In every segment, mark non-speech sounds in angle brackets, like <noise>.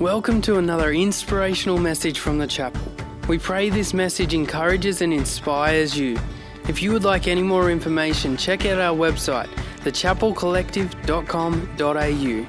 Welcome to another inspirational message from the chapel. We pray this message encourages and inspires you. If you would like any more information, check out our website, thechapelcollective.com.au.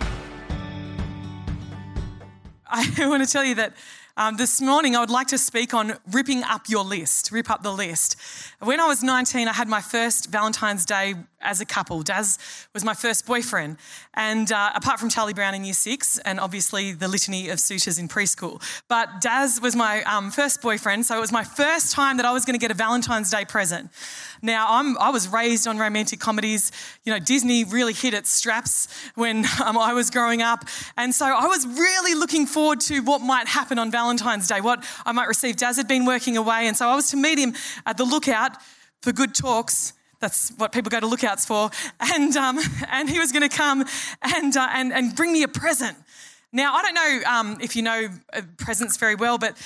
I <laughs> want to tell you that um, this morning I would like to speak on ripping up your list, rip up the list. When I was 19, I had my first Valentine's Day as a couple. Daz was my first boyfriend. And uh, apart from Charlie Brown in year six, and obviously the litany of suitors in preschool, but Daz was my um, first boyfriend. So it was my first time that I was going to get a Valentine's Day present. Now, I'm, I was raised on romantic comedies. You know, Disney really hit its straps when um, I was growing up. And so I was really looking forward to what might happen on Valentine's Day, what I might receive. Daz had been working away. And so I was to meet him at the lookout for good talks that's what people go to lookouts for. And, um, <laughs> and he was going to come and, uh, and, and bring me a present. Now, I don't know um, if you know uh, presents very well, but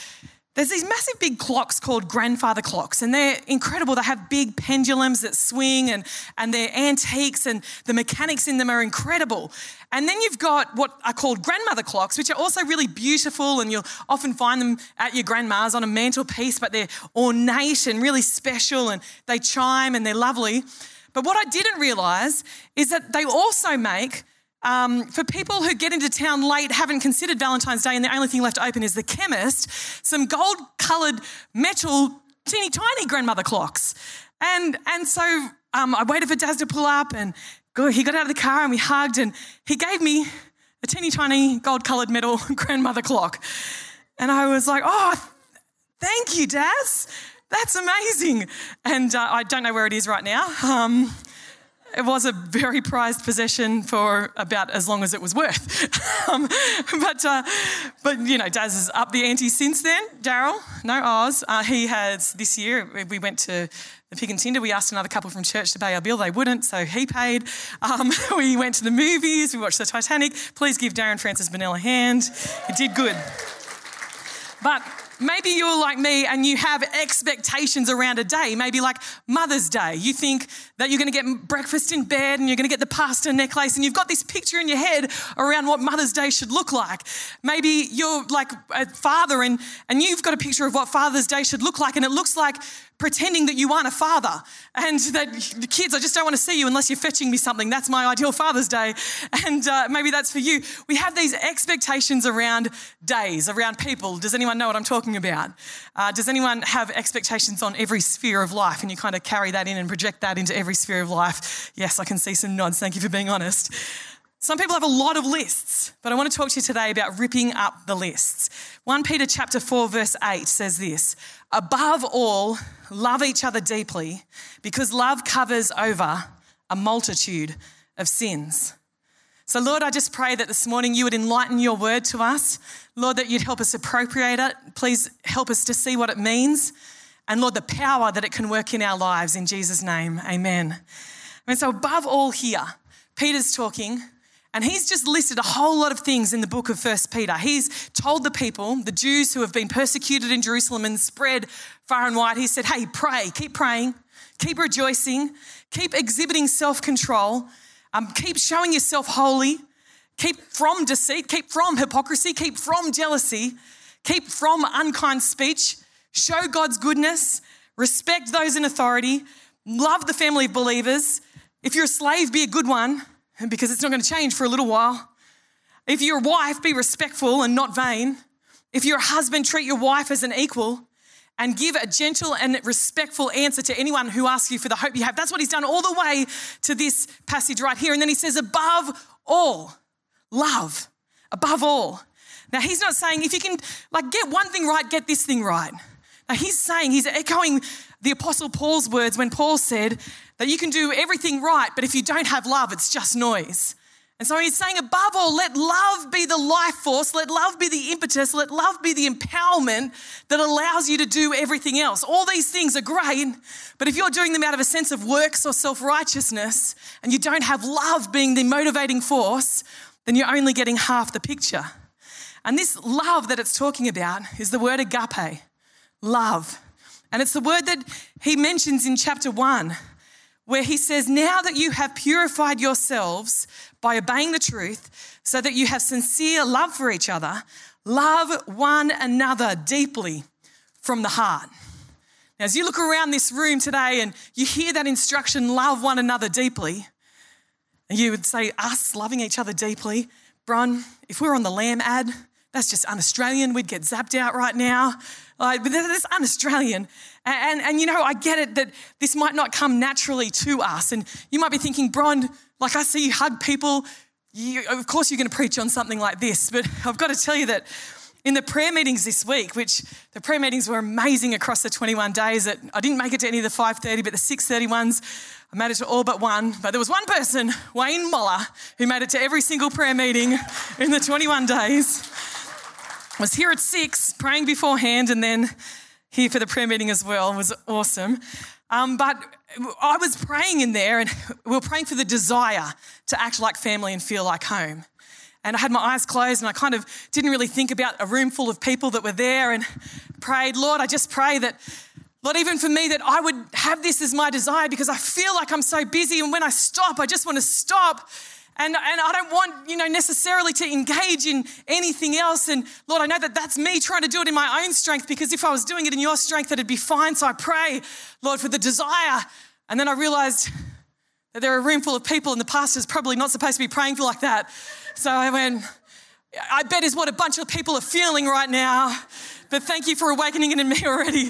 there's these massive big clocks called grandfather clocks, and they're incredible. They have big pendulums that swing and, and they're antiques, and the mechanics in them are incredible. And then you've got what are called grandmother clocks, which are also really beautiful, and you'll often find them at your grandma's on a mantelpiece, but they're ornate and really special, and they chime and they're lovely. But what I didn't realize is that they also make um, for people who get into town late, haven't considered Valentine's Day, and the only thing left open is the chemist, some gold coloured metal, teeny tiny grandmother clocks. And, and so um, I waited for Daz to pull up, and he got out of the car and we hugged, and he gave me a teeny tiny gold coloured metal <laughs> grandmother clock. And I was like, oh, thank you, Daz. That's amazing. And uh, I don't know where it is right now. Um, it was a very prized possession for about as long as it was worth. <laughs> um, but, uh, but, you know, Daz has upped the ante since then. Daryl, no Oz. Uh, he has this year, we went to the Pig and Tinder. We asked another couple from church to pay our bill. They wouldn't, so he paid. Um, <laughs> we went to the movies. We watched the Titanic. Please give Darren Francis Bonnell a hand. He did good. But Maybe you're like me and you have expectations around a day, maybe like Mother's Day. You think that you're going to get breakfast in bed and you're going to get the pasta necklace and you've got this picture in your head around what Mother's Day should look like. Maybe you're like a father and, and you've got a picture of what Father's Day should look like and it looks like pretending that you aren't a father and that the kids, I just don't want to see you unless you're fetching me something. That's my ideal Father's Day. And uh, maybe that's for you. We have these expectations around days, around people. Does anyone know what I'm talking about? Uh, does anyone have expectations on every sphere of life and you kind of carry that in and project that into every sphere of life? Yes, I can see some nods. Thank you for being honest. Some people have a lot of lists, but I want to talk to you today about ripping up the lists. 1 Peter chapter 4 verse 8 says this, above all, love each other deeply because love covers over a multitude of sins. So, Lord, I just pray that this morning you would enlighten your word to us. Lord, that you'd help us appropriate it. Please help us to see what it means. And Lord, the power that it can work in our lives in Jesus' name. Amen. And so, above all, here, Peter's talking and he's just listed a whole lot of things in the book of First Peter. He's told the people, the Jews who have been persecuted in Jerusalem and spread far and wide, he said, Hey, pray, keep praying, keep rejoicing, keep exhibiting self control, um, keep showing yourself holy, keep from deceit, keep from hypocrisy, keep from jealousy, keep from unkind speech, show God's goodness, respect those in authority, love the family of believers. If you're a slave, be a good one because it's not going to change for a little while. If you're a wife, be respectful and not vain. If you're a husband, treat your wife as an equal and give a gentle and respectful answer to anyone who asks you for the hope you have. That's what he's done all the way to this passage right here. And then he says, above all, love. Above all. Now, he's not saying if you can, like, get one thing right, get this thing right. He's saying, he's echoing the Apostle Paul's words when Paul said that you can do everything right, but if you don't have love, it's just noise. And so he's saying, above all, let love be the life force, let love be the impetus, let love be the empowerment that allows you to do everything else. All these things are great, but if you're doing them out of a sense of works or self righteousness and you don't have love being the motivating force, then you're only getting half the picture. And this love that it's talking about is the word agape, love. And it's the word that he mentions in chapter one, where he says, Now that you have purified yourselves by obeying the truth, so that you have sincere love for each other, love one another deeply from the heart. Now, as you look around this room today and you hear that instruction, love one another deeply, and you would say, us loving each other deeply, Bron, if we were on the Lamb ad, that's just un Australian. We'd get zapped out right now. Like, but that's un Australian. And, and, and, you know, I get it that this might not come naturally to us. And you might be thinking, Bron, like I see you hug people. You, of course, you're going to preach on something like this. But I've got to tell you that in the prayer meetings this week, which the prayer meetings were amazing across the 21 days. That I didn't make it to any of the 5:30, but the 6:30 ones, I made it to all but one. But there was one person, Wayne Moller, who made it to every single prayer meeting in the 21 days. Was here at six, praying beforehand, and then here for the prayer meeting as well. It was awesome. Um, but I was praying in there, and we were praying for the desire to act like family and feel like home and I had my eyes closed and I kind of didn't really think about a room full of people that were there and prayed, Lord, I just pray that, Lord, even for me, that I would have this as my desire because I feel like I'm so busy and when I stop, I just want to stop. And, and I don't want, you know, necessarily to engage in anything else. And Lord, I know that that's me trying to do it in my own strength because if I was doing it in your strength, that'd be fine. So I pray, Lord, for the desire. And then I realized that there are a room full of people and the pastor's probably not supposed to be praying for like that. So I went, I bet is what a bunch of people are feeling right now. But thank you for awakening it in me already. <laughs>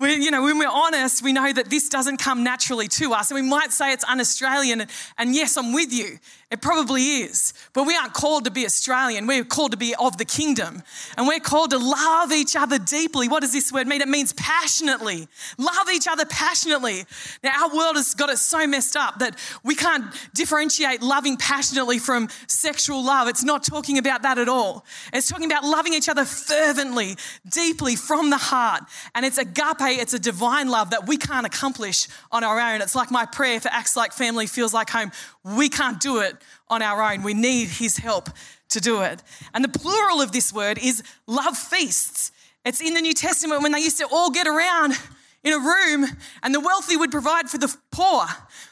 we, you know, when we're honest, we know that this doesn't come naturally to us. And we might say it's un Australian. And yes, I'm with you. It probably is. But we aren't called to be Australian. We're called to be of the kingdom. And we're called to love each other deeply. What does this word mean? It means passionately. Love each other passionately. Now, our world has got it so messed up that we can't differentiate loving passionately from sexual love. It's not talking about that at all. It's talking about loving each other fervently, deeply from the heart. And it's agape, it's a divine love that we can't accomplish on our own. It's like my prayer for Acts Like Family feels like home. We can't do it on our own. We need His help to do it. And the plural of this word is love feasts. It's in the New Testament when they used to all get around in a room and the wealthy would provide for the poor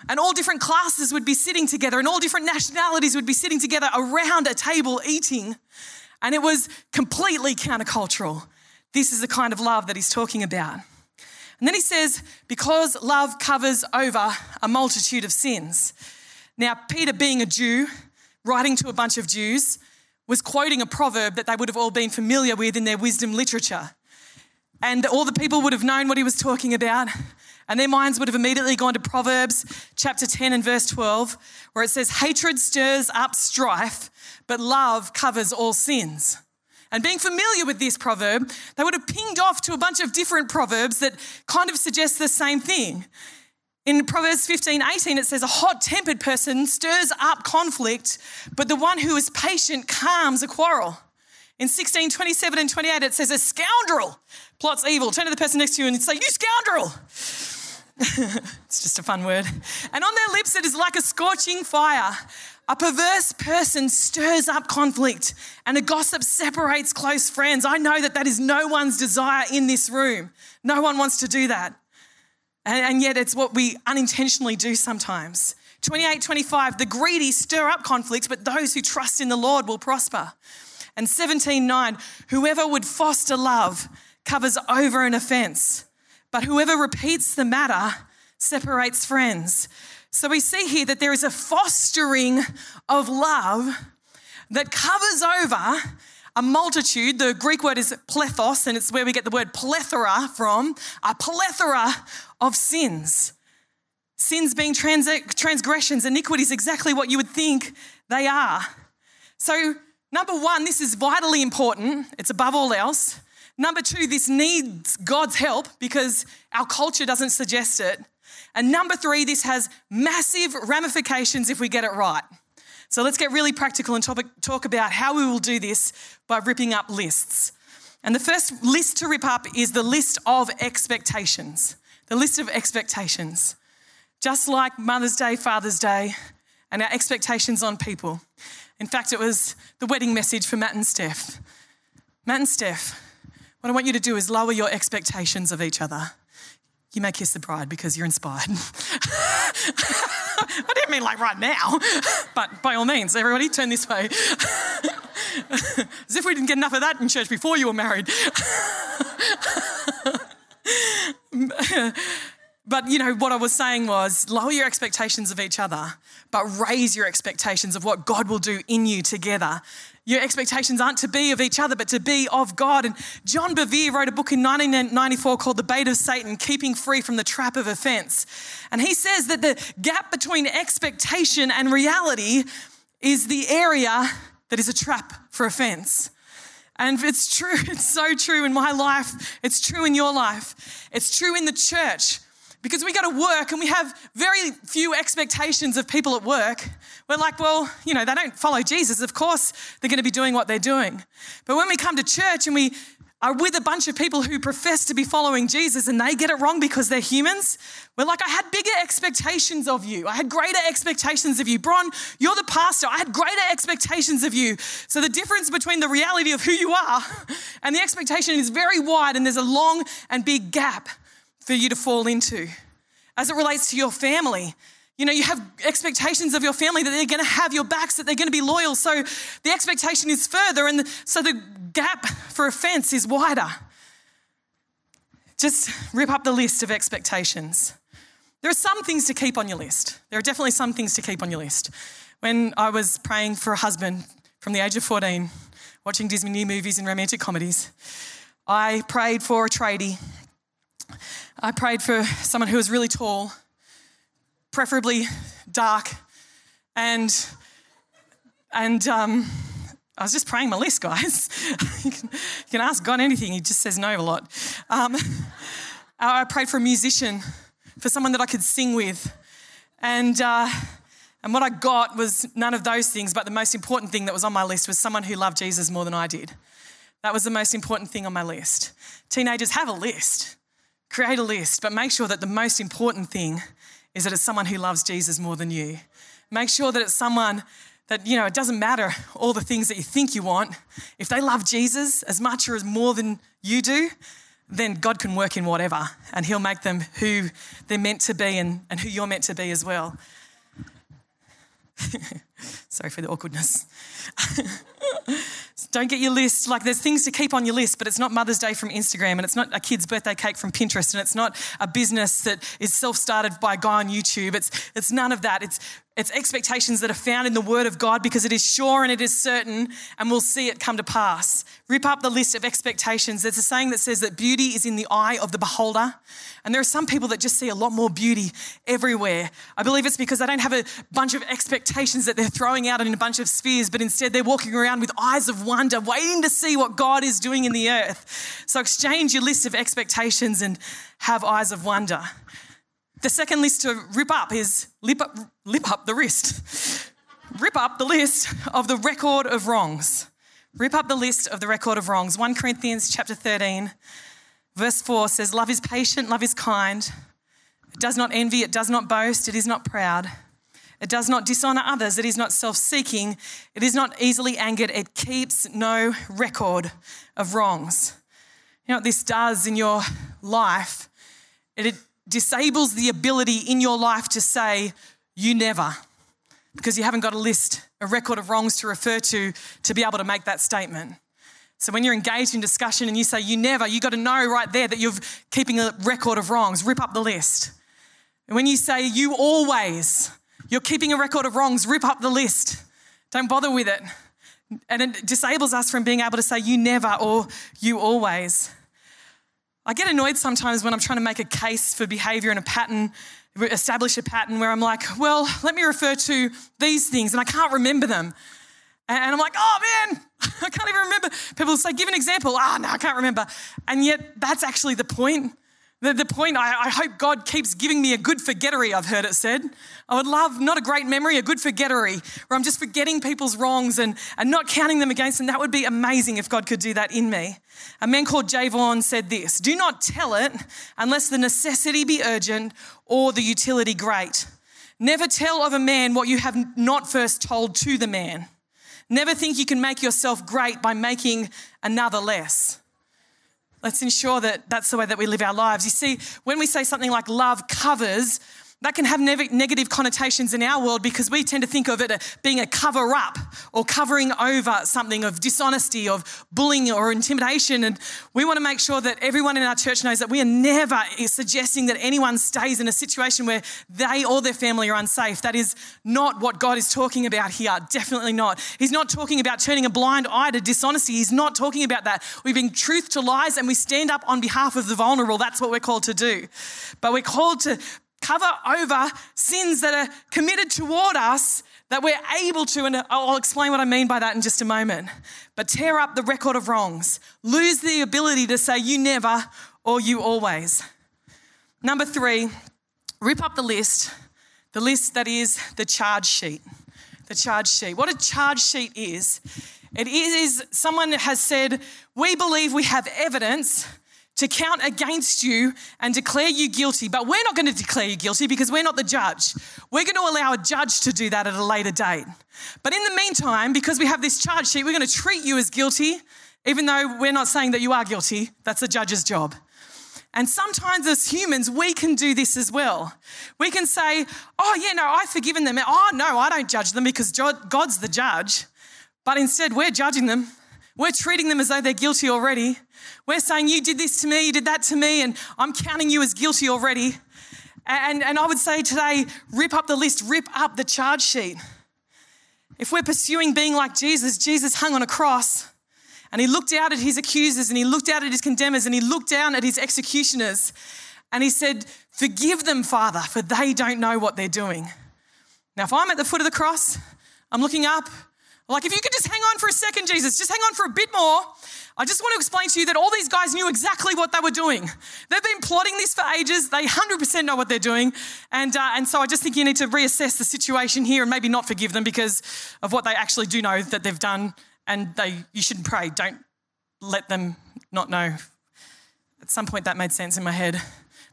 and all different classes would be sitting together and all different nationalities would be sitting together around a table eating and it was completely countercultural this is the kind of love that he's talking about and then he says because love covers over a multitude of sins now, Peter, being a Jew, writing to a bunch of Jews, was quoting a proverb that they would have all been familiar with in their wisdom literature. And all the people would have known what he was talking about. And their minds would have immediately gone to Proverbs chapter 10 and verse 12, where it says, Hatred stirs up strife, but love covers all sins. And being familiar with this proverb, they would have pinged off to a bunch of different proverbs that kind of suggest the same thing. In Proverbs 15, 18, it says, A hot tempered person stirs up conflict, but the one who is patient calms a quarrel. In 16, 27 and 28, it says, A scoundrel plots evil. Turn to the person next to you and say, You scoundrel. <laughs> it's just a fun word. And on their lips, it is like a scorching fire. A perverse person stirs up conflict, and a gossip separates close friends. I know that that is no one's desire in this room. No one wants to do that. And, and yet it's what we unintentionally do sometimes. 28, 25, the greedy stir up conflicts, but those who trust in the Lord will prosper. And 17, 9, whoever would foster love covers over an offense, but whoever repeats the matter separates friends. So we see here that there is a fostering of love that covers over a multitude. The Greek word is plethos, and it's where we get the word plethora from a plethora of sins. Sins being trans- transgressions, iniquities, exactly what you would think they are. So, number one, this is vitally important, it's above all else. Number two, this needs God's help because our culture doesn't suggest it. And number three, this has massive ramifications if we get it right. So let's get really practical and topic, talk about how we will do this by ripping up lists. And the first list to rip up is the list of expectations. The list of expectations. Just like Mother's Day, Father's Day, and our expectations on people. In fact, it was the wedding message for Matt and Steph. Matt and Steph, what I want you to do is lower your expectations of each other. You may kiss the bride because you're inspired. <laughs> I didn't mean like right now, but by all means, everybody turn this way. <laughs> As if we didn't get enough of that in church before you were married. <laughs> But you know, what I was saying was lower your expectations of each other, but raise your expectations of what God will do in you together. Your expectations aren't to be of each other, but to be of God. And John Bevere wrote a book in 1994 called The Bait of Satan Keeping Free from the Trap of Offense. And he says that the gap between expectation and reality is the area that is a trap for offense. And it's true, <laughs> it's so true in my life, it's true in your life, it's true in the church. Because we go to work and we have very few expectations of people at work. We're like, well, you know, they don't follow Jesus. Of course, they're going to be doing what they're doing. But when we come to church and we are with a bunch of people who profess to be following Jesus and they get it wrong because they're humans, we're like, I had bigger expectations of you. I had greater expectations of you. Bron, you're the pastor. I had greater expectations of you. So the difference between the reality of who you are <laughs> and the expectation is very wide, and there's a long and big gap for you to fall into. As it relates to your family, you know, you have expectations of your family that they're going to have your backs, that they're going to be loyal. So the expectation is further, and so the gap for offense is wider. Just rip up the list of expectations. There are some things to keep on your list. There are definitely some things to keep on your list. When I was praying for a husband from the age of 14, watching Disney movies and romantic comedies, I prayed for a tradie I prayed for someone who was really tall, preferably dark, and and um, I was just praying my list, guys. <laughs> you, can, you, can, ask God anything; He just says no a lot. Um, I prayed for a musician, for someone that I could sing with, and. Uh, and what I got was none of those things, but the most important thing that was on my list was someone who loved Jesus more than I did. That was the most important thing on my list. Teenagers have a list. Create a list, but make sure that the most important thing is that it's someone who loves Jesus more than you. Make sure that it's someone that, you know, it doesn't matter all the things that you think you want. If they love Jesus as much or as more than you do, then God can work in whatever and He'll make them who they're meant to be and, and who you're meant to be as well. <laughs> <laughs> Sorry for the awkwardness. <laughs> Don't get your list. Like, there's things to keep on your list, but it's not Mother's Day from Instagram, and it's not a kid's birthday cake from Pinterest, and it's not a business that is self started by a guy on YouTube. It's, it's none of that. It's, it's expectations that are found in the Word of God because it is sure and it is certain, and we'll see it come to pass. Rip up the list of expectations. There's a saying that says that beauty is in the eye of the beholder. And there are some people that just see a lot more beauty everywhere. I believe it's because they don't have a bunch of expectations that they're throwing out in a bunch of spheres, but instead they're walking around with eyes of wonder, waiting to see what God is doing in the earth. So exchange your list of expectations and have eyes of wonder. The second list to rip up is lip up, lip up the wrist. rip up the list of the record of wrongs. Rip up the list of the record of wrongs. 1 Corinthians chapter 13, verse 4 says, Love is patient, love is kind. It does not envy, it does not boast, it is not proud. It does not dishonor others, it is not self seeking, it is not easily angered, it keeps no record of wrongs. You know what this does in your life? It disables the ability in your life to say, you never, because you haven't got a list, a record of wrongs to refer to to be able to make that statement. So when you're engaged in discussion and you say you never, you got to know right there that you're keeping a record of wrongs. Rip up the list. And when you say you always, you're keeping a record of wrongs. Rip up the list. Don't bother with it. And it disables us from being able to say you never or you always. I get annoyed sometimes when I'm trying to make a case for behavior and a pattern, establish a pattern where I'm like, well, let me refer to these things, and I can't remember them. And I'm like, oh man, <laughs> I can't even remember. People say, give an example. Ah, oh, no, I can't remember. And yet, that's actually the point. The, the point, I, I, hope God keeps giving me a good forgettery, I've heard it said. I would love not a great memory, a good forgettery, where I'm just forgetting people's wrongs and, and not counting them against them. That would be amazing if God could do that in me. A man called Jay Vaughan said this Do not tell it unless the necessity be urgent or the utility great. Never tell of a man what you have not first told to the man. Never think you can make yourself great by making another less. Let's ensure that that's the way that we live our lives. You see, when we say something like love covers, that can have negative connotations in our world because we tend to think of it as being a cover up or covering over something of dishonesty, of bullying or intimidation. And we want to make sure that everyone in our church knows that we are never suggesting that anyone stays in a situation where they or their family are unsafe. That is not what God is talking about here. Definitely not. He's not talking about turning a blind eye to dishonesty. He's not talking about that. We bring truth to lies and we stand up on behalf of the vulnerable. That's what we're called to do. But we're called to cover over sins that are committed toward us that we're able to, and I'll explain what I mean by that in just a moment, but tear up the record of wrongs, lose the ability to say you never or you always. Number three, rip up the list, the list that is the charge sheet. The charge sheet. What a charge sheet is, it is someone has said, We believe we have evidence to count against you and declare you guilty. But we're not going to declare you guilty because we're not the judge. We're going to allow a judge to do that at a later date. But in the meantime, because we have this charge sheet, we're going to treat you as guilty, even though we're not saying that you are guilty. That's the judge's job. And sometimes as humans, we can do this as well. We can say, oh, yeah, no, I've forgiven them. Oh, no, I don't judge them because God's the judge. But instead, we're judging them. We're treating them as though they're guilty already. We're saying, You did this to me, you did that to me, and I'm counting you as guilty already. And, and I would say today, rip up the list, rip up the charge sheet. If we're pursuing being like Jesus, Jesus hung on a cross and he looked out at his accusers and he looked out at his condemners and he looked down at his executioners and he said, Forgive them, Father, for they don't know what they're doing. Now, if I'm at the foot of the cross, I'm looking up, like, if you could just hang on for a second, Jesus, just hang on for a bit more. I just want to explain to you that all these guys knew exactly what they were doing. They've been plotting this for ages. They 100% know what they're doing. And, uh, and so I just think you need to reassess the situation here and maybe not forgive them because of what they actually do know that they've done. And they, you shouldn't pray. Don't let them not know. At some point, that made sense in my head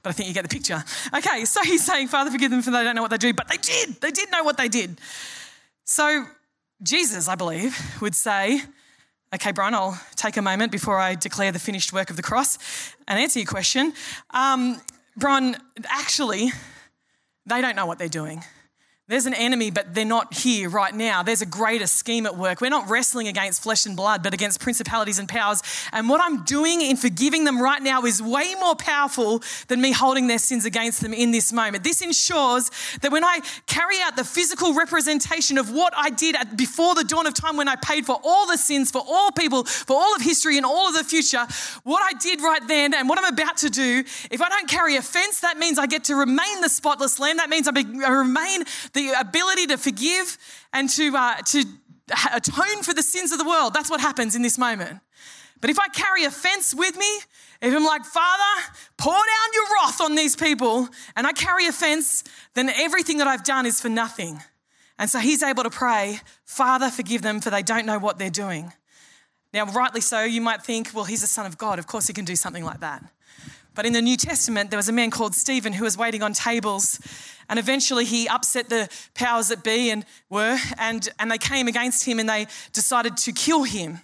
but I think you get the picture. Okay, so he's saying, Father, forgive them for they don't know what they do, but they did. They did know what they did. So Jesus, I believe, would say, Okay, Bron, I'll take a moment before I declare the finished work of the cross and answer your question. Um, Bron, actually, they don't know what they're doing. There's an enemy, but they're not here right now. There's a greater scheme at work. We're not wrestling against flesh and blood, but against principalities and powers. And what I'm doing in forgiving them right now is way more powerful than me holding their sins against them in this moment. This ensures that when I carry out the physical representation of what I did at, before the dawn of time, when I paid for all the sins for all people, for all of history and all of the future, what I did right then and what I'm about to do, if I don't carry offense, that means I get to remain the spotless lamb. That means I, be, I remain the ability to forgive and to, uh, to atone for the sins of the world. That's what happens in this moment. But if I carry offense with me, if I'm like, Father, pour down your wrath on these people, and I carry offense, then everything that I've done is for nothing. And so he's able to pray, Father, forgive them, for they don't know what they're doing. Now, rightly so, you might think, well, he's the Son of God. Of course, he can do something like that. But in the New Testament, there was a man called Stephen who was waiting on tables. And eventually he upset the powers that be and were, and, and they came against him and they decided to kill him.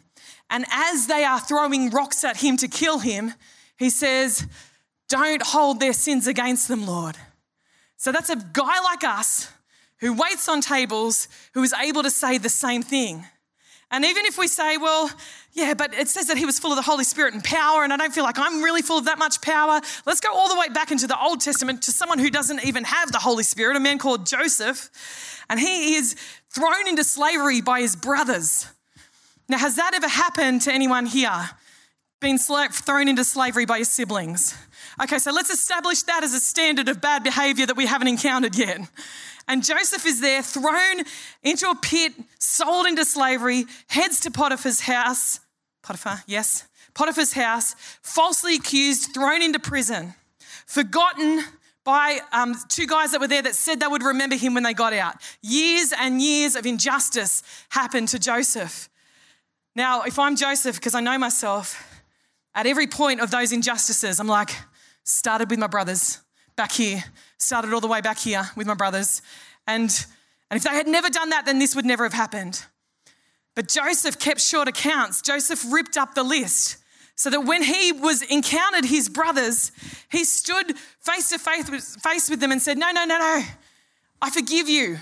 And as they are throwing rocks at him to kill him, he says, Don't hold their sins against them, Lord. So that's a guy like us who waits on tables who is able to say the same thing. And even if we say, well, yeah, but it says that he was full of the Holy Spirit and power, and I don't feel like I'm really full of that much power. Let's go all the way back into the Old Testament to someone who doesn't even have the Holy Spirit, a man called Joseph. And he is thrown into slavery by his brothers. Now, has that ever happened to anyone here? Been thrown into slavery by your siblings? Okay, so let's establish that as a standard of bad behavior that we haven't encountered yet. And Joseph is there, thrown into a pit, sold into slavery, heads to Potiphar's house. Potiphar, yes. Potiphar's house, falsely accused, thrown into prison, forgotten by um, two guys that were there that said they would remember him when they got out. Years and years of injustice happened to Joseph. Now, if I'm Joseph, because I know myself, at every point of those injustices, I'm like, started with my brothers back here, started all the way back here with my brothers. And, and if they had never done that, then this would never have happened. But Joseph kept short accounts. Joseph ripped up the list. So that when he was encountered his brothers, he stood face to face with, face with them and said, No, no, no, no. I forgive you.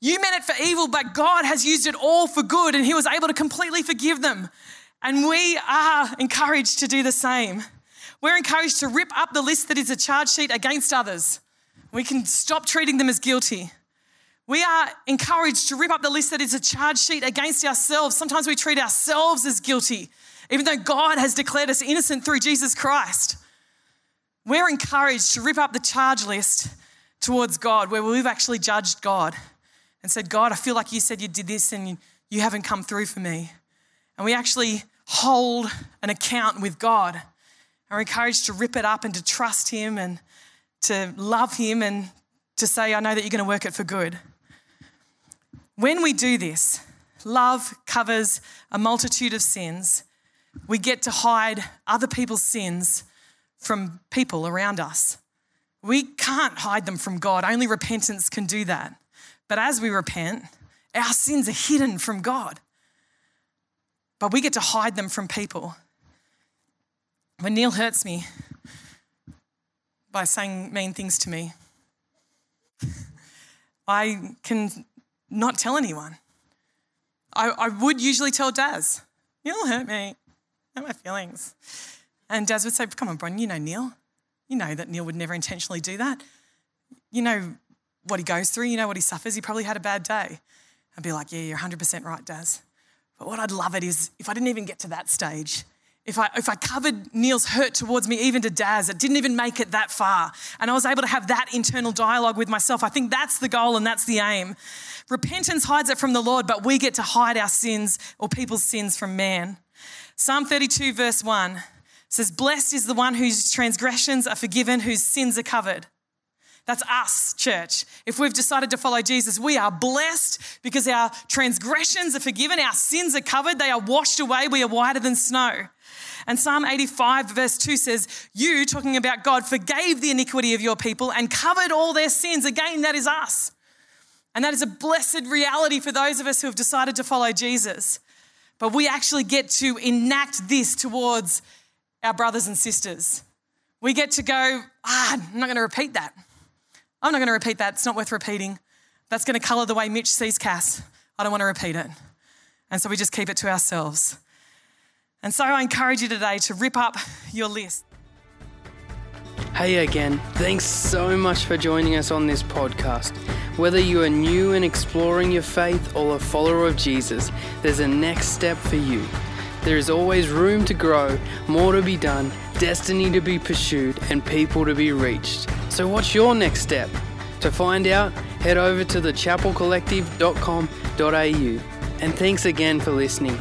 You meant it for evil, but God has used it all for good, and he was able to completely forgive them. And we are encouraged to do the same. We're encouraged to rip up the list that is a charge sheet against others. We can stop treating them as guilty. We are encouraged to rip up the list that is a charge sheet against ourselves. Sometimes we treat ourselves as guilty, even though God has declared us innocent through Jesus Christ. We're encouraged to rip up the charge list towards God where we've actually judged God and said, God, I feel like you said you did this and you haven't come through for me. And we actually hold an account with God. We're encouraged to rip it up and to trust Him and to love Him and to say, I know that you're going to work it for good. When we do this, love covers a multitude of sins. We get to hide other people's sins from people around us. We can't hide them from God, only repentance can do that. But as we repent, our sins are hidden from God. But we get to hide them from people. When Neil hurts me by saying mean things to me, I can not tell anyone. I, I would usually tell Daz, Neil hurt me, hurt my feelings. And Daz would say, Come on, Bron, you know Neil. You know that Neil would never intentionally do that. You know what he goes through, you know what he suffers. He probably had a bad day. I'd be like, Yeah, you're 100% right, Daz. But what I'd love it is if I didn't even get to that stage, if I, if I covered Neil's hurt towards me, even to Daz, it didn't even make it that far. And I was able to have that internal dialogue with myself. I think that's the goal and that's the aim. Repentance hides it from the Lord, but we get to hide our sins or people's sins from man. Psalm 32, verse 1 says, Blessed is the one whose transgressions are forgiven, whose sins are covered. That's us, church. If we've decided to follow Jesus, we are blessed because our transgressions are forgiven, our sins are covered, they are washed away, we are whiter than snow. And Psalm 85, verse 2 says, You, talking about God, forgave the iniquity of your people and covered all their sins. Again, that is us. And that is a blessed reality for those of us who have decided to follow Jesus. But we actually get to enact this towards our brothers and sisters. We get to go, ah, I'm not going to repeat that. I'm not going to repeat that. It's not worth repeating. That's going to colour the way Mitch sees Cass. I don't want to repeat it. And so we just keep it to ourselves. And so I encourage you today to rip up your list. Hey again, thanks so much for joining us on this podcast. Whether you are new and exploring your faith or a follower of Jesus, there's a next step for you. There is always room to grow, more to be done, destiny to be pursued, and people to be reached. So, what's your next step? To find out, head over to thechapelcollective.com.au. And thanks again for listening.